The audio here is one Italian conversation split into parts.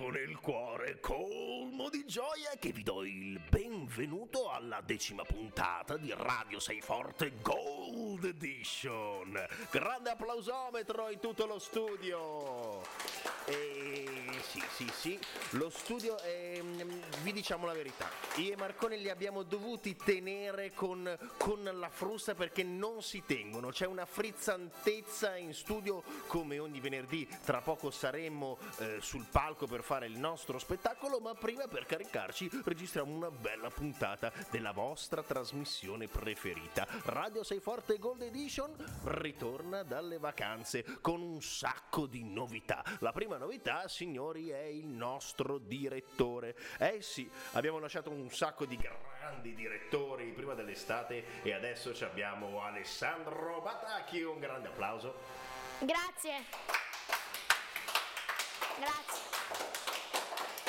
con il cuore colmo di gioia che vi do il benvenuto alla decima puntata di Radio Sei Forte Gold Edition. Grande applausometro in tutto lo studio. E sì, sì, sì, lo studio, è, vi diciamo la verità, io e Marcone li abbiamo dovuti tenere con, con la frusta perché non si tengono, c'è una frizzantezza in studio come ogni venerdì, tra poco saremo eh, sul palco per fare il nostro spettacolo, ma prima per caricarci registriamo una bella puntata della vostra trasmissione preferita. Radio Sei Forte Gold Edition ritorna dalle vacanze con un sacco di novità. La prima novità, signori, è il nostro direttore. Eh sì, abbiamo lasciato un sacco di grandi direttori prima dell'estate e adesso abbiamo Alessandro Batacchi. Un grande applauso. Grazie. Grazie.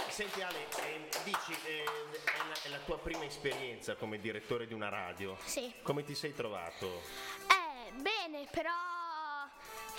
Senti Ale, eh, dici, eh, è, la, è la tua prima esperienza come direttore di una radio. Sì. Come ti sei trovato? Eh, bene, però...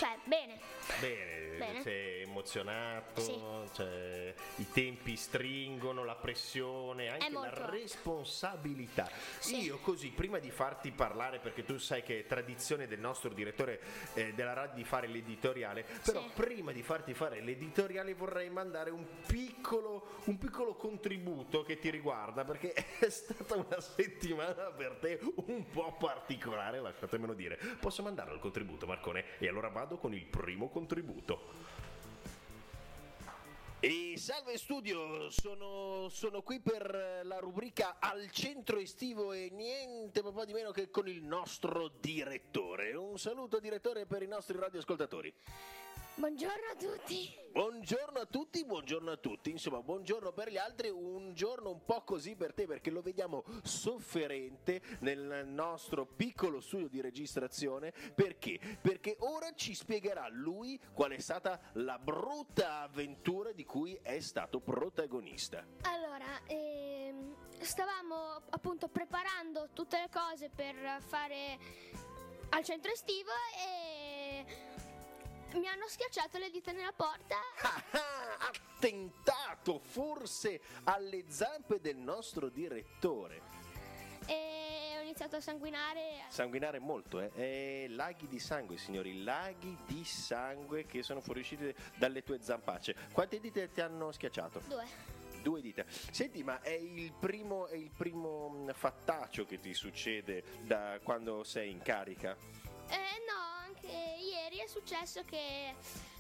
Cioè, bene. Bene, Bene. sei emozionato, Sì. cioè, i tempi stringono, la pressione, anche la responsabilità. Sì. Io così, prima di farti parlare, perché tu sai che è tradizione del nostro direttore eh, della radio di fare l'editoriale, però Sì. prima di farti fare l'editoriale vorrei mandare un piccolo, un piccolo contributo che ti riguarda, perché è stata una settimana per te un po' particolare, lasciatemelo dire. Posso mandarlo il contributo, Marcone? E allora vado con il primo contributo. E salve studio, sono, sono qui per la rubrica Al centro estivo e niente po' di meno che con il nostro direttore. Un saluto direttore per i nostri radioascoltatori. Buongiorno a tutti. Buongiorno a tutti, buongiorno a tutti. Insomma, buongiorno per gli altri, un giorno un po' così per te perché lo vediamo sofferente nel nostro piccolo studio di registrazione. Perché? Perché ora ci spiegherà lui qual è stata la brutta avventura di cui è stato protagonista. Allora, ehm, stavamo appunto preparando tutte le cose per fare al centro estivo e mi hanno schiacciato le dita nella porta. Ah, ah, attentato forse alle zampe del nostro direttore. E ho iniziato a sanguinare. Sanguinare molto, eh? Eh, laghi di sangue, signori, laghi di sangue che sono fuoriusciti dalle tue zampacce. Quante dita ti hanno schiacciato? Due. Due dita. Senti, ma è il primo, è il primo mh, fattaccio che ti succede da quando sei in carica? Eh no, anche ieri è successo che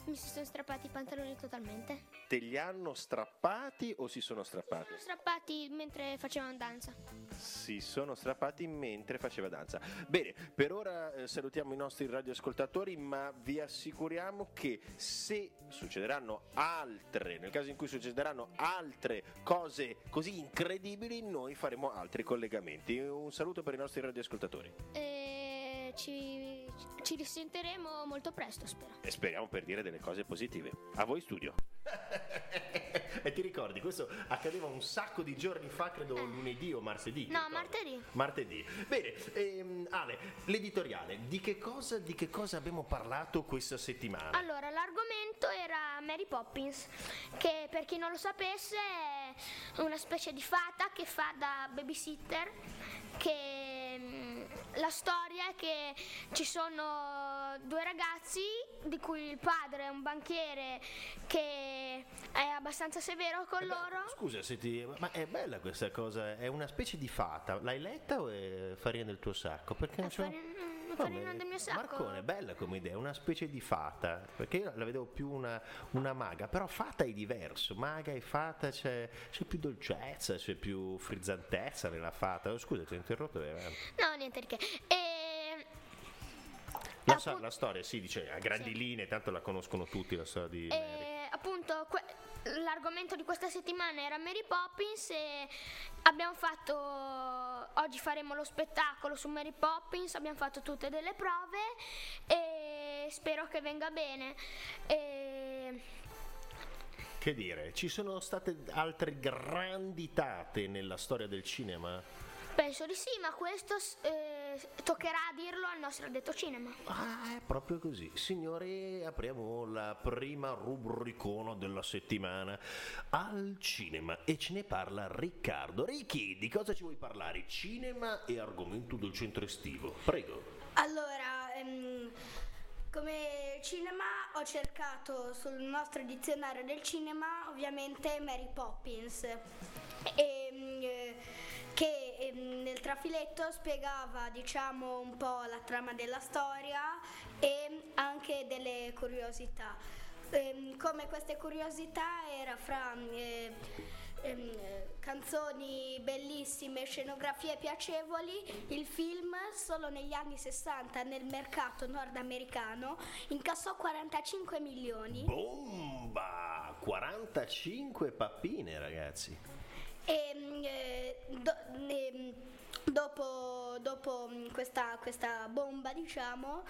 mi si sono strappati i pantaloni totalmente. Te li hanno strappati o si sono strappati? Sono strappati mentre facevano danza. si sono strappati mentre faceva danza. Bene, per ora eh, salutiamo i nostri radioascoltatori, ma vi assicuriamo che se succederanno altre, nel caso in cui succederanno altre cose così incredibili, noi faremo altri collegamenti. Un saluto per i nostri radioascoltatori. E ci, ci risentiremo molto presto, spero. E speriamo per dire delle cose positive. A voi studio. e ti ricordi, questo accadeva un sacco di giorni fa, credo lunedì o martedì. No, martedì. Martedì. Bene, ehm, Ale, l'editoriale, di che, cosa, di che cosa abbiamo parlato questa settimana? Allora, l'argomento era Mary Poppins, che per chi non lo sapesse è una specie di fata che fa da babysitter, che mm, la storia è che ci sono due ragazzi di cui il padre è un banchiere che è abbastanza severo con Eh beh, loro. Scusa, se ti- ma è bella questa cosa, è una specie di fata. L'hai letta o è farina del tuo sacco? Perché non È so- farina- Vabbè, farina del mio sacco. Marcone, è bella come idea, una specie di fata, perché io la vedevo più una, una maga, però fata è diverso, maga e fata c'è, c'è più dolcezza, c'è più frizzantezza nella fata. Oh, Scusa, ti ho interrotto. No, niente di che. E La, E so- la storia, sì, dice a grandi Sì. linee, tanto la conoscono tutti la storia di Mary. Appunto que- l'argomento di questa settimana era Mary Poppins e abbiamo fatto oggi faremo lo spettacolo su Mary Poppins, abbiamo fatto tutte delle prove e spero che venga bene. E Che dire, ci sono state altre grandi date nella storia del cinema? Penso di sì, ma questo eh, toccherà dirlo al nostro addetto cinema. Ah, è proprio così. Signori, apriamo la prima rubricona della settimana al cinema e ce ne parla Riccardo. Ricky, di cosa ci vuoi parlare? Cinema e argomento del centro estivo. Prego. Allora, ehm, come cinema ho cercato sul nostro dizionario del cinema ovviamente Mary Poppins. Ehm, eh, che nel trafiletto spiegava diciamo un po' la trama della storia e anche delle curiosità. Ehm, come queste curiosità era fra eh, ehm, canzoni bellissime, scenografie piacevoli, il film solo negli anni 60 nel mercato nordamericano incassò 45 milioni. Bomba! 45 pappine, ragazzi. E, eh, do- ehm, dopo, dopo questa, questa bomba, diciamo,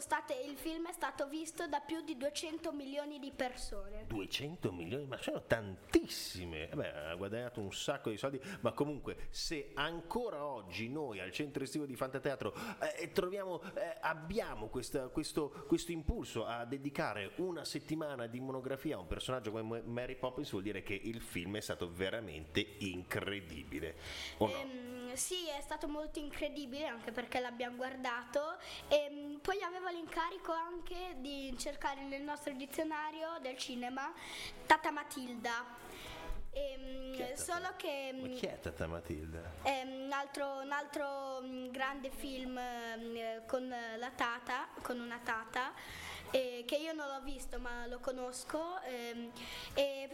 state- il film è stato visto da più di 200 milioni di persone. 200 milioni, ma sono tantissime. Vabbè, ha guadagnato un sacco di soldi, ma comunque se ancora oggi noi al centro estivo di Fantateatro eh, troviamo, eh, abbiamo questa- questo, questo impulso a dedicare una settimana di monografia a un personaggio come Mary Poppins, vuol dire che il film è stato veramente incredibile. O no? Ehm, sì, è stato molto incredibile anche perché l'abbiamo guardato e poi avevo l'incarico anche di cercare nel nostro dizionario del cinema Tata Matilda. Ehm, è Tata- solo che Ma chi è Tata Matilda? è un altro, un altro, mm, grande film mm, con la tata, con una tata, eh, che io non l'ho visto ma lo conosco, ehm,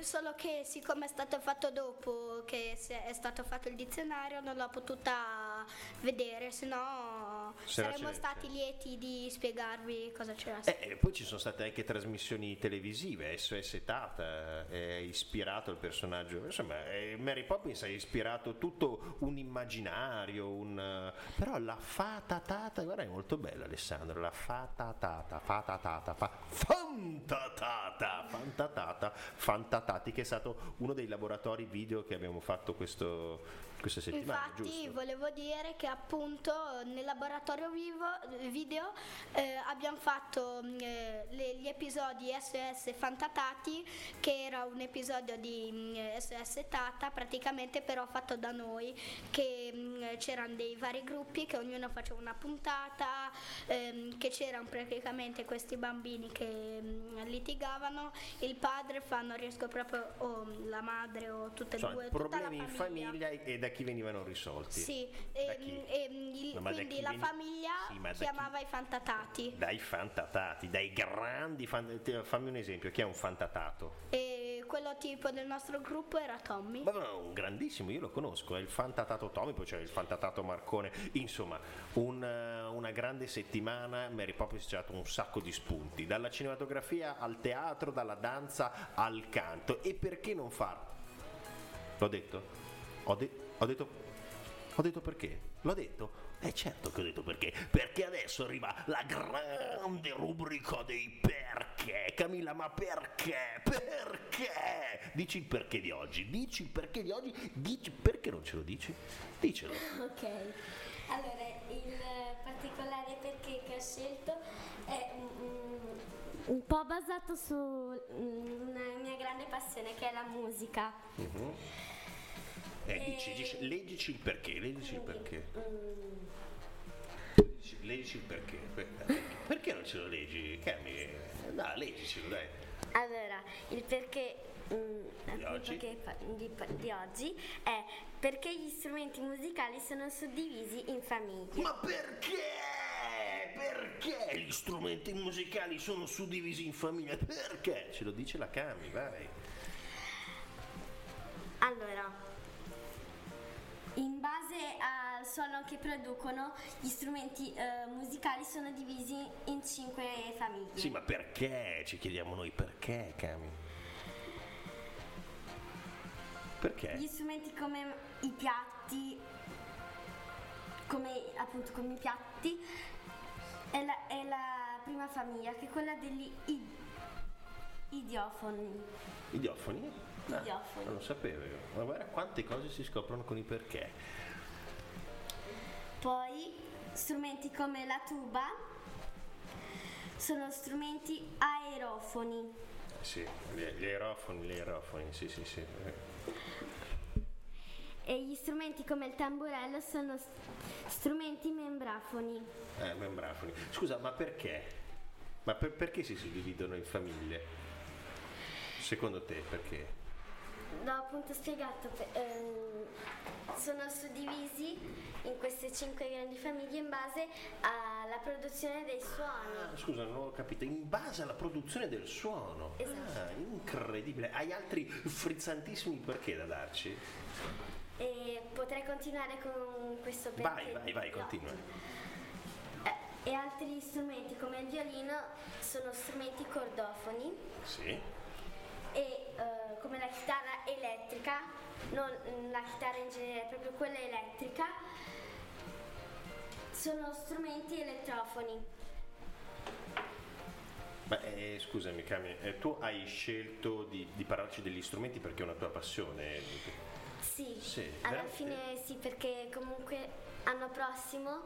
solo che siccome è stato fatto dopo che è stato fatto il dizionario non l'ho potuta vedere, se no saremmo c'è- stati c'è. lieti di spiegarvi cosa c'era. Eh, e poi ci sono state anche trasmissioni televisive, SOS Tata è ispirato al personaggio, insomma eh, Mary Poppins ha ispirato tutto un immaginario, un, eh, però la fatatata, guarda è molto bella Alessandro, la fatatata, fatatata, fa, fantatata, fantatata, fantatati che è stato uno dei laboratori video che abbiamo fatto questo, questa settimana, Infatti giusto? volevo dire che appunto nel laboratorio vivo, video eh, abbiamo fatto mh, eh, le- gli episodi SOS Fantatati che era un episodio di mh, SOS Tata praticamente però fatto da noi che mh, c'erano dei vari gruppi che ognuno faceva una puntata ehm, che c'erano praticamente questi bambini che mh, litigavano il padre fa non riesco proprio o la madre o tutte e Insomma, due tutta la problemi in famiglia e da chi venivano risolti? sì, Da ehm, ehm, il- da quindi la veni- famiglia Sì, ma da chiamava chi? i fantatati Dai fantatati, dai grandi fan- te- fammi un esempio, chi è un fantatato? e quello tipo del nostro gruppo era Tommy. Ma no, un grandissimo, io lo conosco, è il fantatato Tommy, poi c'è il fantatato Marcone, insomma, un, eh, una grande settimana, Mary Poppins ci ha dato un sacco di spunti, dalla cinematografia al teatro, dalla danza al canto, e perché non farlo? L'ho detto? Ho, de- ho detto... Ho detto perché? L'ho detto? Eh certo che ho detto perché, perché adesso arriva la grande rubrica dei perché. Camilla, ma perché? Perché? Dici il perché di oggi, dici il perché di oggi, dici perché non ce lo dici? Dicelo. Ok, allora il particolare perché che ho scelto è un, un po' basato su mm, una mia grande passione che è la musica. Eh, dici, dici, leggici il perché, leggici il perché. Leggici, leggici il perché. Perché- Perché non ce lo leggi? Cami, dai, leggicelo, dai. Allora, il perché mm, appunto oggi? che di, di oggi è perché gli strumenti musicali sono suddivisi in famiglie. Ma perché? Perché gli strumenti musicali sono suddivisi in famiglie? Perché? Ce lo dice la Cami, vai. Allora, in base al suono che producono, gli strumenti eh, musicali sono divisi in cinque famiglie. Sì, ma perché? Ci chiediamo noi perché, Cami? Perché? Gli strumenti come i piatti, come appunto come i piatti, è la, è la prima famiglia che è quella degli idiofoni. Idiofoni? Ah, Idiofoni. non lo sapevo io. Ma guarda quante cose si scoprono con i perché. Poi strumenti come la tuba sono strumenti aerofoni. Sì, gli, aerofoni, gli aerofoni, sì, sì, sì. E gli strumenti come il tamburello sono st- strumenti membrafoni. Eh, membrafoni. Scusa, ma perché? Ma per- perché si suddividono in famiglie? Secondo te perché? No, appunto spiegato, ehm, sono suddivisi in queste cinque grandi famiglie in base alla produzione dei suoni. Ah, scusa, non ho capito. In base alla produzione del suono. Esatto. Ah, incredibile. Hai altri frizzantissimi perché da darci? E potrei continuare con questo perché... Vai, vai, vai, no. continua. Eh, e altri strumenti come il violino sono strumenti cordofoni Sì. E eh, come la chitarra elettrica, non la chitarra in genere, proprio quella elettrica, sono strumenti elettrofoni. Ma eh, scusami, Cami, eh, tu hai scelto di, di parlarci degli strumenti perché è una tua passione. Sì, Sì, alla veramente? fine sì, perché comunque anno prossimo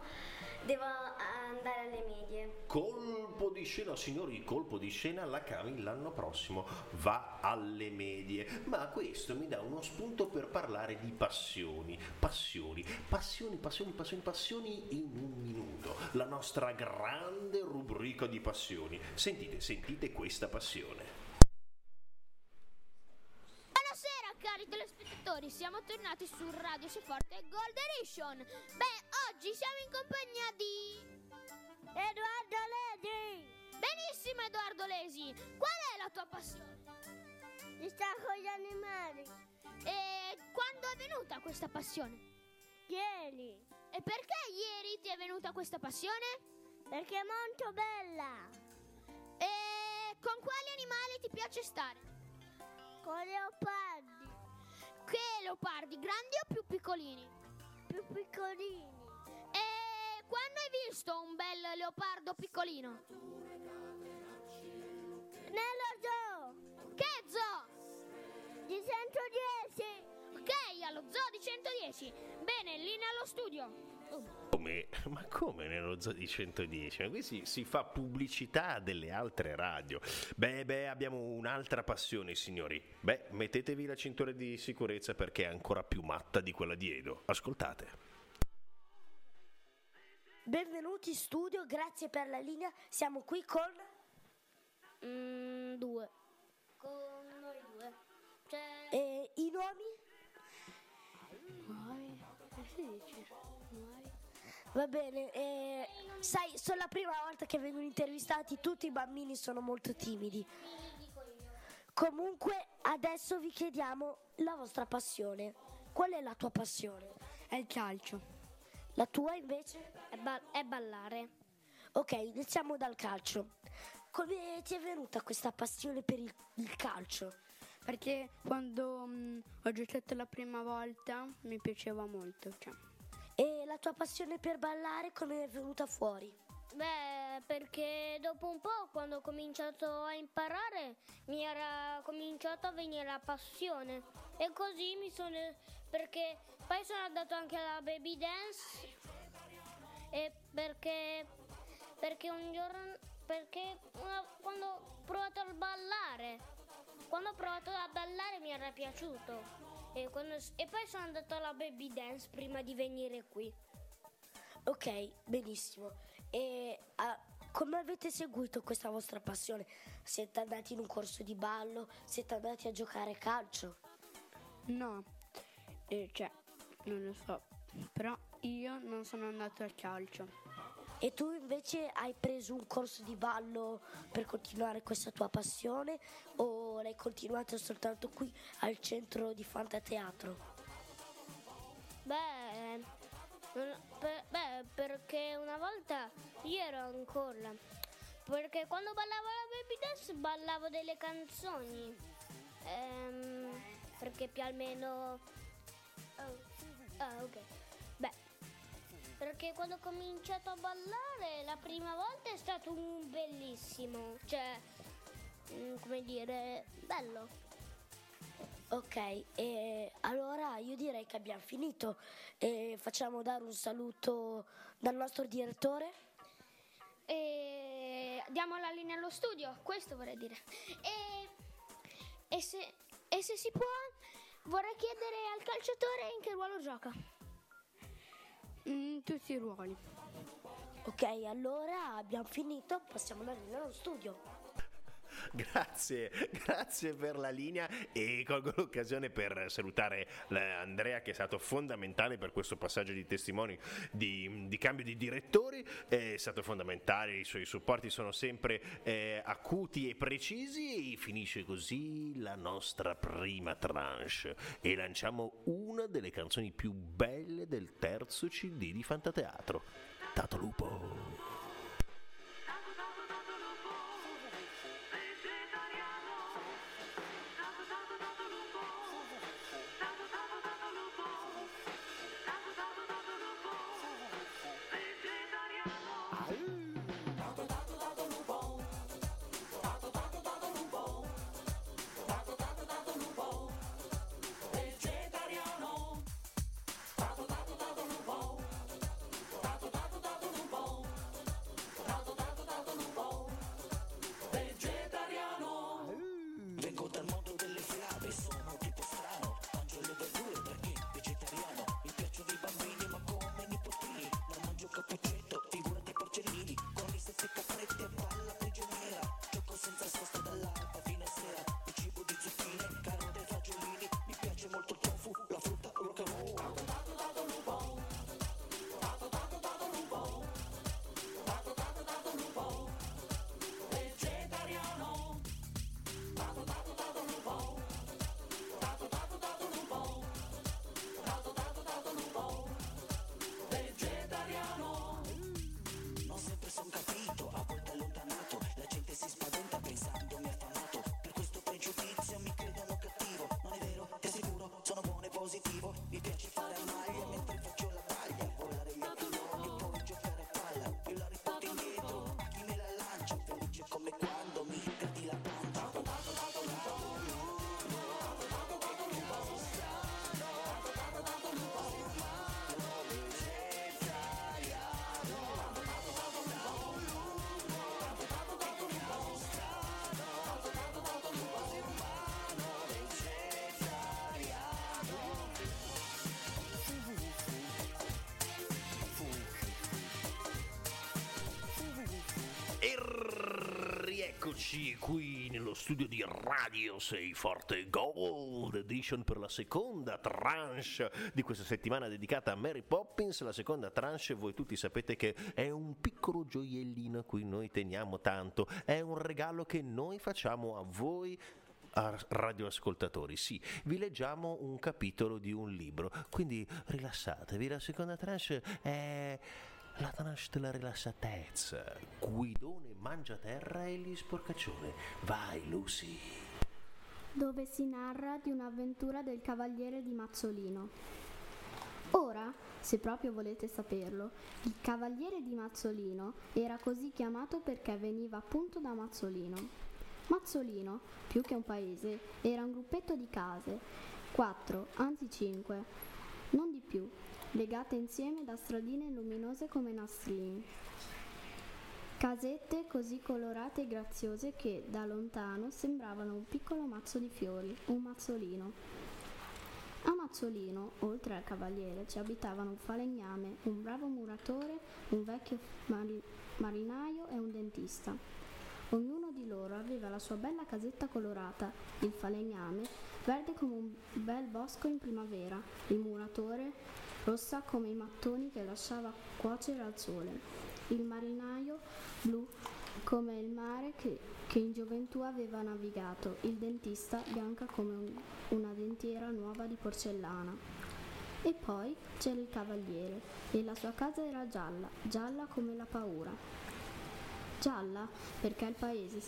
devo andare alle medie. Colpo di scena, signori, colpo di scena, la Cami l'anno prossimo va alle medie. Ma questo mi dà uno spunto per parlare di passioni, passioni, passioni, passioni, passioni, passioni in un minuto. La nostra grande rubrica di passioni. Sentite, sentite questa passione. Cari telespettatori, siamo tornati su Radio Seforte Gold Edition. Beh, oggi siamo in compagnia di... Edoardo Lesi! Benissimo Edoardo Lesi, qual è la tua passione? Di stare con gli animali. E quando è venuta questa passione? Ieri. E perché ieri ti è venuta questa passione? Perché è molto bella. E con quali animali ti piace stare? Con leopardi. Che leopardi? Grandi o più piccolini? Più piccolini. E quando hai visto un bel leopardo piccolino? Nello zoo. Che zoo? Di 110. Ok, allo zoo di 110. Bene, lì nello studio. Oh. Come? Ma come nello Zoo di 110? Ma qui si, si fa pubblicità delle altre radio. Beh, beh, abbiamo un'altra passione, signori. Beh, mettetevi la cintura di sicurezza perché è ancora più matta di quella di Edo. Ascoltate. Benvenuti in studio, grazie per la linea. Siamo qui con Mm, due. Con noi due. Cioè... eh, i nomi. Va bene, eh, sai, sono la prima volta che vengono intervistati, tutti i bambini sono molto timidi. Comunque, adesso vi chiediamo la vostra passione. Qual è la tua passione? È il calcio. La tua invece? È, ba- è ballare. Ok, iniziamo dal calcio. Come ti è venuta questa passione per il, il calcio? Perché quando mm, ho giocato la prima volta mi piaceva molto. Cioè. E la tua passione per ballare come è venuta fuori? Beh, perché dopo un po', quando ho cominciato a imparare, mi era cominciata a venire la passione. E così mi sono. Perché poi sono andato anche alla baby dance. E perché. Perché un giorno. Perché una- quando ho provato a ballare. Quando ho provato a ballare mi era piaciuto. E, quando- e poi sono andato alla baby dance prima di venire qui. Ok, benissimo. E ah, come avete seguito questa vostra passione? Siete andati in un corso di ballo? Siete andati a giocare a calcio? No, eh, cioè, non lo so. Però io non sono andato al calcio. E tu invece hai preso un corso di ballo per continuare questa tua passione o l'hai continuato soltanto qui al centro di Fantateatro? Beh, per- beh, perché una volta io ero ancora. Perché quando ballavo la baby dance ballavo delle canzoni. Ehm, perché più almeno. Oh, ah, ok. Perché quando ho cominciato a ballare la prima volta è stato un bellissimo. Cioè, mm, come dire, bello. Ok, e allora io direi che abbiamo finito e facciamo dare un saluto dal nostro direttore. E diamo la linea allo studio, questo vorrei dire. E, e se, e se si può, vorrei chiedere al calciatore in che ruolo gioca. Mm, tutti i ruoli. Ok, allora abbiamo finito, passiamo la linea allo studio. Grazie, grazie per la linea e colgo l'occasione per salutare Andrea che è stato fondamentale per questo passaggio di testimoni di, di cambio di direttori, è stato fondamentale, i suoi supporti sono sempre eh, acuti e precisi e finisce così la nostra prima tranche e lanciamo una delle canzoni più belle del terzo CD di Fantateatro. Tato Lupo! Eccoci qui nello studio di Radio 6 Forte Gold Edition per la seconda tranche di questa settimana dedicata a Mary Poppins. La seconda tranche, voi tutti sapete che è un piccolo gioiellino a cui noi teniamo tanto, è un regalo che noi facciamo a voi radioascoltatori, sì, vi leggiamo un capitolo di un libro, quindi rilassatevi, la seconda tranche è la tranche della rilassatezza. Guidone mangia terra e gli sporcaccione. Vai, Lucy. Dove si narra di un'avventura del cavaliere di Mazzolino. Ora, se proprio volete saperlo, il cavaliere di Mazzolino era così chiamato perché veniva appunto da Mazzolino. Mazzolino, più che un paese, era un gruppetto di case, quattro, anzi cinque, non di più, legate insieme da stradine luminose come nastrini. Casette così colorate e graziose che da lontano sembravano un piccolo mazzo di fiori, un mazzolino. A Mazzolino, oltre al cavaliere, ci abitavano un falegname, un bravo muratore, un vecchio mari- marinaio e un dentista. Ognuno di loro aveva la sua bella casetta colorata, il falegname, verde come un bel bosco in primavera, il muratore, rossa come i mattoni che lasciava cuocere al sole, il marinaio blu come il mare che, che in gioventù aveva navigato, il dentista bianca come un, una dentiera nuova di porcellana. E poi c'era il cavaliere e la sua casa era gialla, gialla come la paura. Gialla perché paese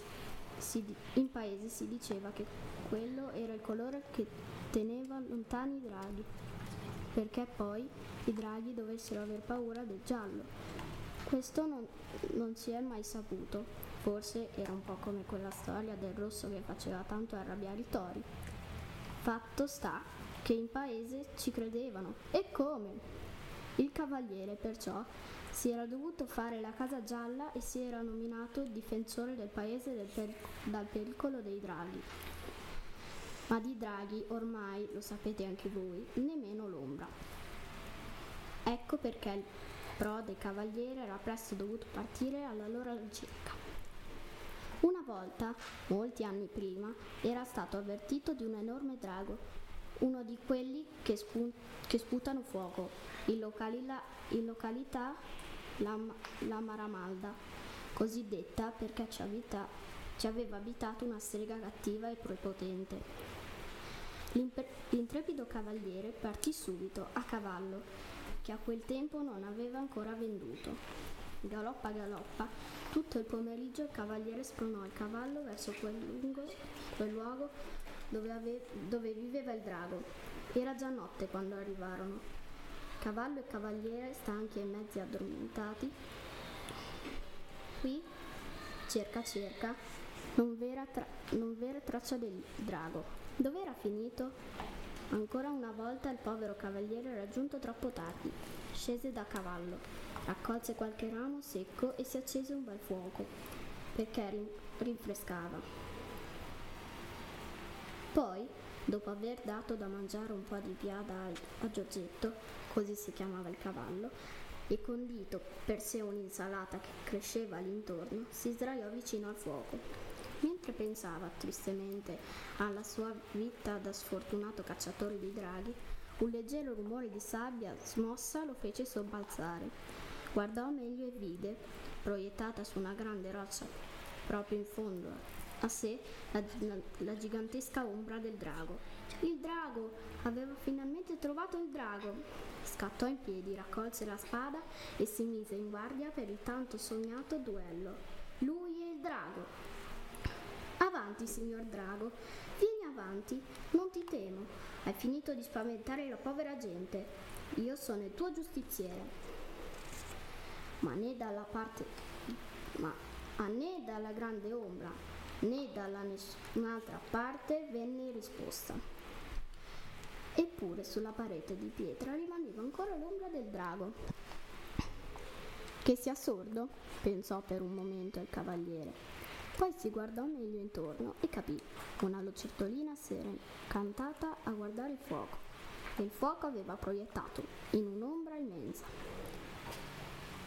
si, in paese si diceva che quello era il colore che teneva lontani i draghi perché poi i draghi dovessero aver paura del giallo. Questo non, non si è mai saputo, forse era un po' come quella storia del rosso che faceva tanto arrabbiare i tori. Fatto sta che in paese ci credevano. E come? Il cavaliere perciò si era dovuto fare la casa gialla e si era nominato difensore del paese del per- dal pericolo dei draghi. Ma di draghi ormai, lo sapete anche voi, nemmeno l'ombra. Ecco perché il prode cavaliere era presto dovuto partire alla loro ricerca. Una volta, molti anni prima, era stato avvertito di un enorme drago, uno di quelli che, spu- che sputano fuoco, in, localila- in località la, la Maramalda, cosiddetta perché ci, abita- ci aveva abitato una strega cattiva e prepotente. L'intrepido cavaliere partì subito a cavallo, che a quel tempo non aveva ancora venduto. Galoppa galoppa, tutto il pomeriggio il cavaliere spronò il cavallo verso quel, lungo, quel luogo dove, ave- dove viveva il drago. Era già notte quando arrivarono. Cavallo e cavaliere, stanchi e mezzi addormentati, qui, cerca cerca, non v'era, tra- non v'era traccia del drago. Dov'era finito? Ancora una volta il povero cavaliere era giunto troppo tardi. Scese da cavallo, raccolse qualche ramo secco e si accese un bel fuoco, perché rin- rinfrescava. Poi, dopo aver dato da mangiare un po' di biada a, a Giorgetto, così si chiamava il cavallo, e condito per sé un'insalata che cresceva all'intorno, si sdraiò vicino al fuoco. Mentre pensava tristemente alla sua vita da sfortunato cacciatore di draghi, un leggero rumore di sabbia smossa lo fece sobbalzare. Guardò meglio e vide, proiettata su una grande roccia proprio in fondo a sé, la, la- la gigantesca ombra del drago. Il drago! Aveva finalmente trovato il drago! Scattò in piedi, raccolse la spada e si mise in guardia per il tanto sognato duello. Lui e il drago! Avanti, signor Drago, vieni avanti, non ti temo. Hai finito di spaventare la povera gente. Io sono il tuo giustiziere. Ma né dalla parte ma né dalla grande ombra né dalla nessun'altra parte venne risposta. Eppure sulla parete di pietra rimaneva ancora l'ombra del drago. Che sia sordo? pensò per un momento il cavaliere. Poi si guardò meglio intorno e capì. Una lucertolina si era incantata a guardare il fuoco e il fuoco aveva proiettato in un'ombra immensa.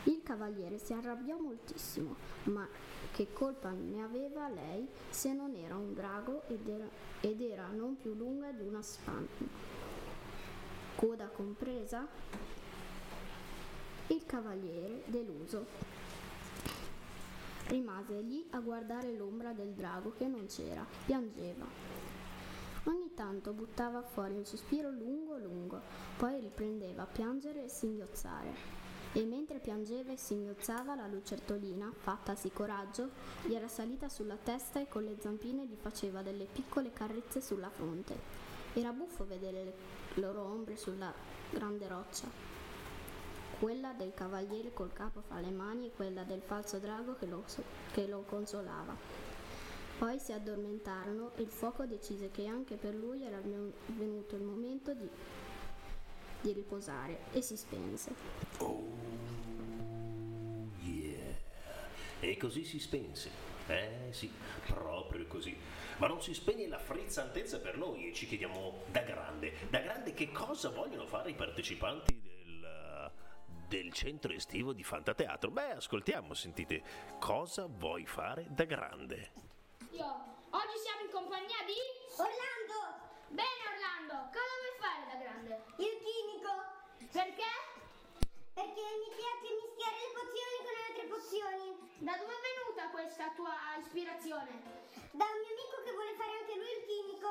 Il cavaliere si arrabbiò moltissimo, ma che colpa ne aveva lei se non era un drago ed era, ed era non più lunga di una spanna? Coda compresa? Il cavaliere, deluso, rimase lì a guardare l'ombra del drago che non c'era, piangeva. Ogni tanto buttava fuori un sospiro lungo lungo, poi riprendeva a piangere e singhiozzare. E mentre piangeva e singhiozzava la lucertolina, fattasi coraggio, gli era salita sulla testa e con le zampine gli faceva delle piccole carezze sulla fronte. Era buffo vedere le loro ombre sulla grande roccia. Quella del cavaliere col capo fra le mani e quella del falso drago che lo, che lo consolava. Poi si addormentarono e il fuoco decise che anche per lui era ven- venuto il momento di, di riposare e si spense. Oh, yeah. E così si spense. Eh sì, proprio così. Ma non si spegne la frizzantezza per noi e ci chiediamo da grande, da grande che cosa vogliono fare i partecipanti del, del centro estivo di Fantateatro? Beh, ascoltiamo, sentite, cosa vuoi fare da grande? Io, oggi siamo in compagnia di... Orlando! Bene Orlando, cosa vuoi fare da grande? Il chimico! Perché? Perché mi piace mischiare le pozioni con altre pozioni. Da dove è venuta questa tua ispirazione? Da un mio amico che vuole fare anche lui il chimico.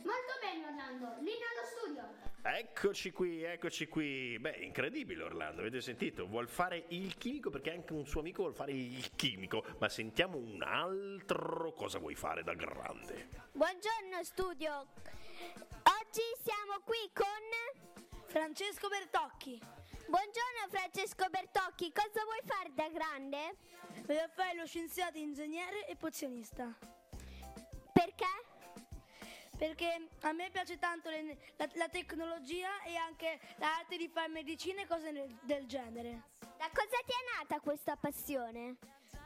Molto bene Orlando, lì nello studio. Eccoci qui, eccoci qui. Beh, incredibile Orlando, avete sentito? Vuol fare il chimico perché anche un suo amico vuol fare il chimico. Ma sentiamo un altro cosa vuoi fare da grande. Buongiorno studio. Oggi siamo qui con Francesco Bertocchi. Buongiorno Francesco Bertocchi, cosa vuoi fare da grande? Voglio fare lo scienziato ingegnere e pozionista. Perché? perché a me piace tanto le- la, la tecnologia e anche l'arte di fare medicina e cose del genere. Da cosa ti è nata questa passione?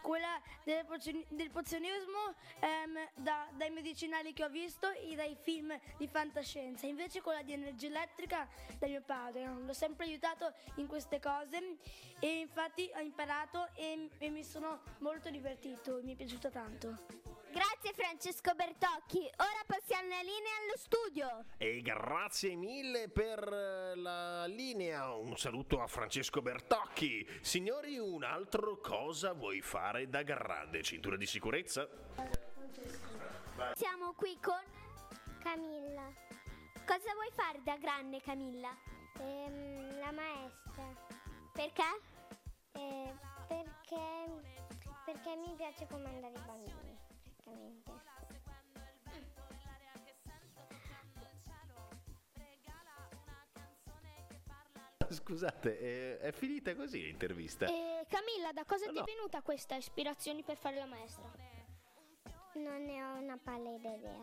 Quella del, pozioni- del pozionismo ehm, da- dai medicinali che ho visto e dai film di fantascienza, invece quella di energia elettrica da mio padre. L'ho sempre aiutato in queste cose e infatti ho imparato e, e mi sono molto divertito, mi è piaciuto tanto. Grazie Francesco Bertocchi. Ora passiamo la linea allo studio. E grazie mille per eh, la linea. Un saluto a Francesco Bertocchi. Signori, un altro cosa vuoi fare da grande? Cintura di sicurezza? Siamo qui con Camilla. Cosa vuoi fare da grande Camilla? Ehm, la maestra. Perché? Eh, perché, perché mi piace comandare i bambini, praticamente. Scusate, eh, è finita così l'intervista? E Camilla, da cosa ti No. è venuta questa ispirazione per fare la maestra? Non ne ho una pallida idea.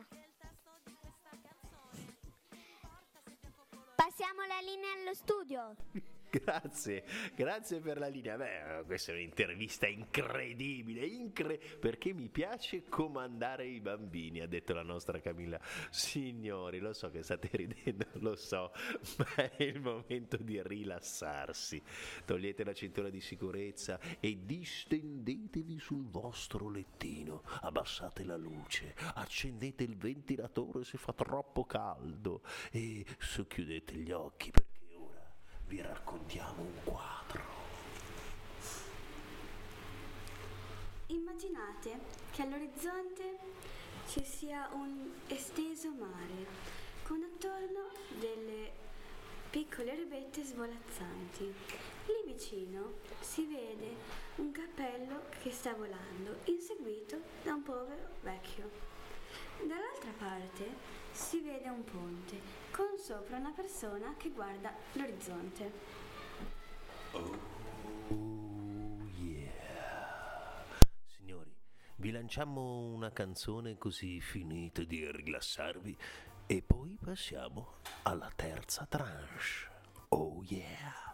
Passiamo la linea allo studio. Grazie, grazie per la linea. Beh, questa è un'intervista incredibile, incre- perché mi piace comandare i bambini, ha detto la nostra Camilla. Signori, lo so che state ridendo, lo so, ma è il momento di rilassarsi. Togliete la cintura di sicurezza e distendetevi sul vostro lettino. Abbassate la luce, accendete il ventilatore se fa troppo caldo e socchiudete gli occhi perché vi raccontiamo un quadro. Immaginate che all'orizzonte ci sia un esteso mare con attorno delle piccole erbette svolazzanti. Lì vicino si vede un cappello che sta volando, inseguito da un povero vecchio. Dall'altra parte si vede un ponte con sopra una persona che guarda l'orizzonte. Oh yeah. Signori, vi lanciamo una canzone così finite di rilassarvi e poi passiamo alla terza tranche. Oh yeah.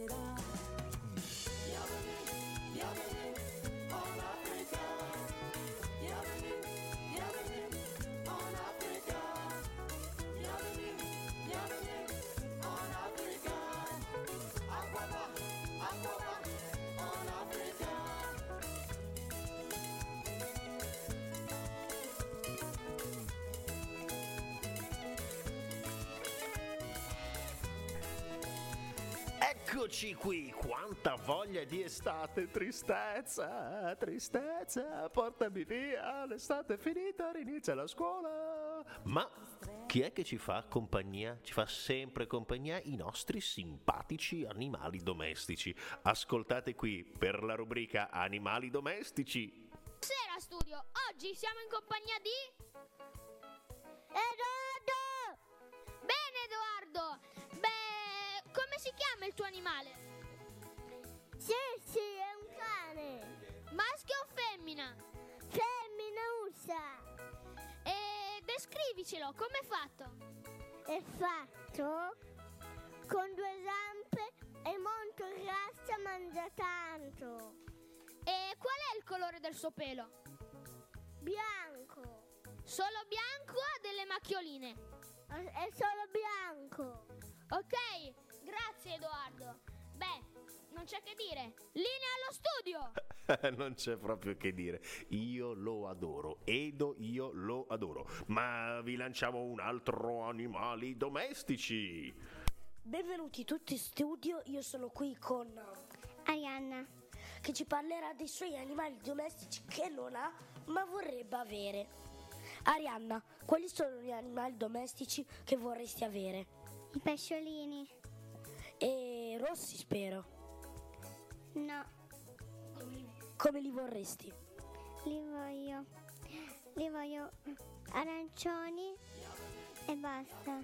será. Eccoci qui, quanta voglia di estate, tristezza, tristezza, portami via, l'estate è finita, inizia la scuola. Ma chi è che ci fa compagnia? Ci fa sempre compagnia i nostri simpatici animali domestici. Ascoltate qui per la rubrica Animali domestici. Buonasera studio, oggi siamo in compagnia di... Edoardo! Si chiama il tuo animale? Sì, sì, è un cane. Maschio o femmina? Femmina usa. E descrivicelo, com'è fatto? È fatto con due zampe e molto grassa, mangia tanto. E qual è il colore del suo pelo? Bianco. Solo bianco o ha delle macchioline? È solo bianco. Ok, grazie Edoardo. Beh, non c'è che dire. Linea allo studio! non c'è proprio che dire. Io lo adoro. Edo, io lo adoro. Ma vi lanciamo un altro animali domestici. Benvenuti tutti in studio, io sono qui con Arianna. che ci parlerà dei suoi animali domestici che non ha ma vorrebbe avere. Arianna, quali sono gli animali domestici che vorresti avere? I pesciolini. E rossi spero. No, Come li vorresti? li voglio. Li voglio arancioni e basta.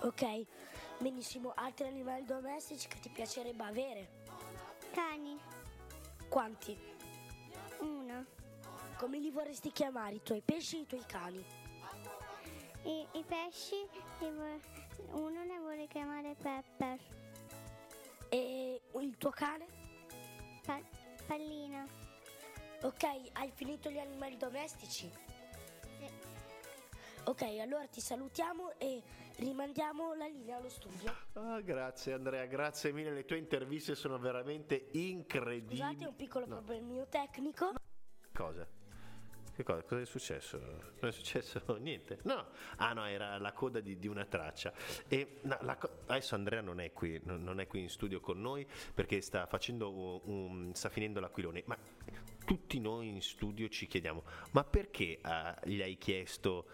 Ok, benissimo. Altri animali domestici che ti piacerebbe avere? Cani. Quanti? Uno. Come li vorresti chiamare i tuoi pesci e i tuoi cani? I, i pesci, uno ne vuole chiamare Pepper. E il tuo cane? Pa- pallina. Ok, hai finito gli animali domestici? Ok, allora ti salutiamo e rimandiamo la linea allo studio. Ah, grazie Andrea, grazie mille. Le tue interviste sono veramente incredibili. Scusate, un piccolo No. problemino tecnico. Cosa? Che cosa? Cosa è successo? Non è successo niente. No. Ah no, era la coda di, di una traccia. E no, la adesso Andrea non è qui, non, non è qui in studio con noi perché sta un, un- sta finendo l'aquilone. Ma tutti noi in studio ci chiediamo: ma perché ah, gli hai chiesto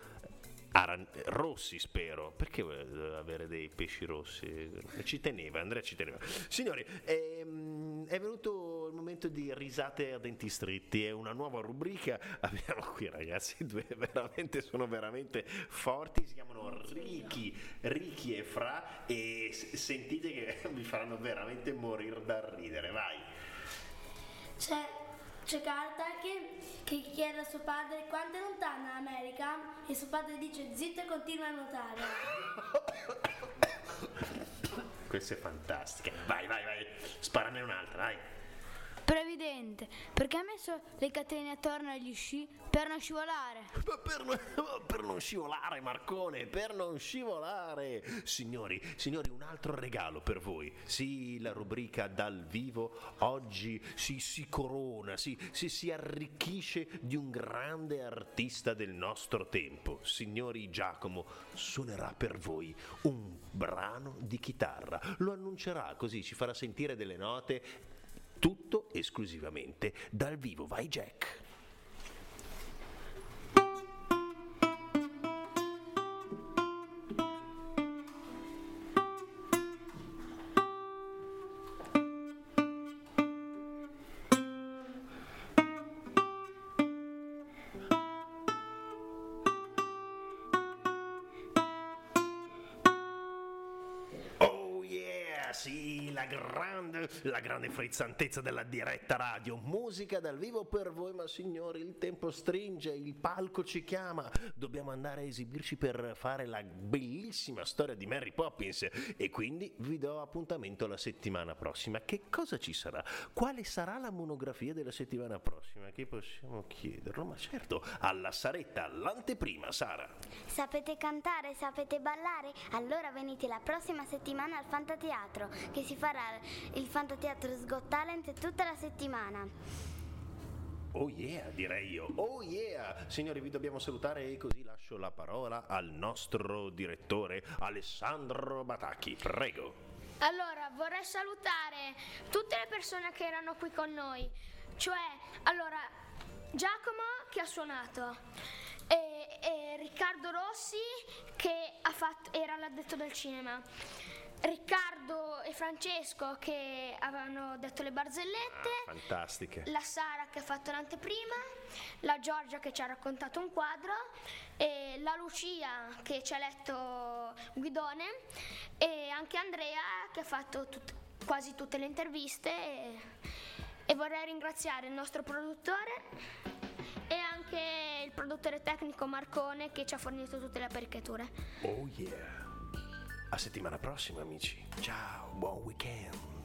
aran- rossi, spero? Perché voleva avere dei pesci rossi? Ci teneva, Andrea ci teneva. Signori, ehm, è venuto il momento di risate a denti stretti, è una nuova rubrica. Abbiamo qui ragazzi, due veramente sono veramente forti, si chiamano Ricky, Ricky e Fra e s- sentite che vi faranno veramente morire da ridere, vai. C'è, c'è carta che, che chiede a suo padre quanto è lontana l'America e suo padre dice zitto e continua a nuotare. Questa è fantastica. Vai, vai, vai. Sparane un'altra, vai. Previdente, perché ha messo le catene attorno agli sci per non scivolare? Ma per, per non scivolare, Marcone, per non scivolare. Signori, signori, un altro regalo per voi. Sì, la rubrica dal vivo oggi si, si corona, si, si, si arricchisce di un grande artista del nostro tempo. Signori, Giacomo suonerà per voi un brano di chitarra. Lo annuncerà così, ci farà sentire delle note. Tutto esclusivamente dal vivo. Vai, Jack. Oh sì, la grande, frizzantezza della diretta radio. Musica dal vivo per voi, ma signori, il tempo stringe, il palco ci chiama. Dobbiamo andare a esibirci per fare la bellissima storia di Mary Poppins. E quindi vi do appuntamento la settimana prossima. Che cosa ci sarà? Quale sarà la monografia della settimana prossima? Che possiamo chiederlo? Ma certo, alla Saretta, l'anteprima, Sara. Sapete cantare, sapete ballare? Allora venite la prossima settimana al Fantateatro, che si farà il Fantateatro Sgot Talent tutta la settimana. Oh yeah, direi io. Oh yeah! Signori, vi dobbiamo salutare e così lascio la parola al nostro direttore Alessandro Batacchi. Prego. Allora, vorrei salutare tutte le persone che erano qui con noi. Cioè, allora, Giacomo che ha suonato, e, e Riccardo Rossi che ha fatto, era l'addetto del cinema, Riccardo e Francesco che avevano detto le barzellette, Fantastiche. la Sara che ha fatto l'anteprima, la Giorgia che ci ha raccontato un quadro, e la Lucia che ci ha letto Guidone e anche Andrea che ha fatto tut- quasi tutte le interviste e, e vorrei ringraziare il nostro produttore e anche il produttore tecnico Marcone che ci ha fornito tutte le apparecchiature. Oh yeah. A settimana prossima amici. Ciao, buon weekend.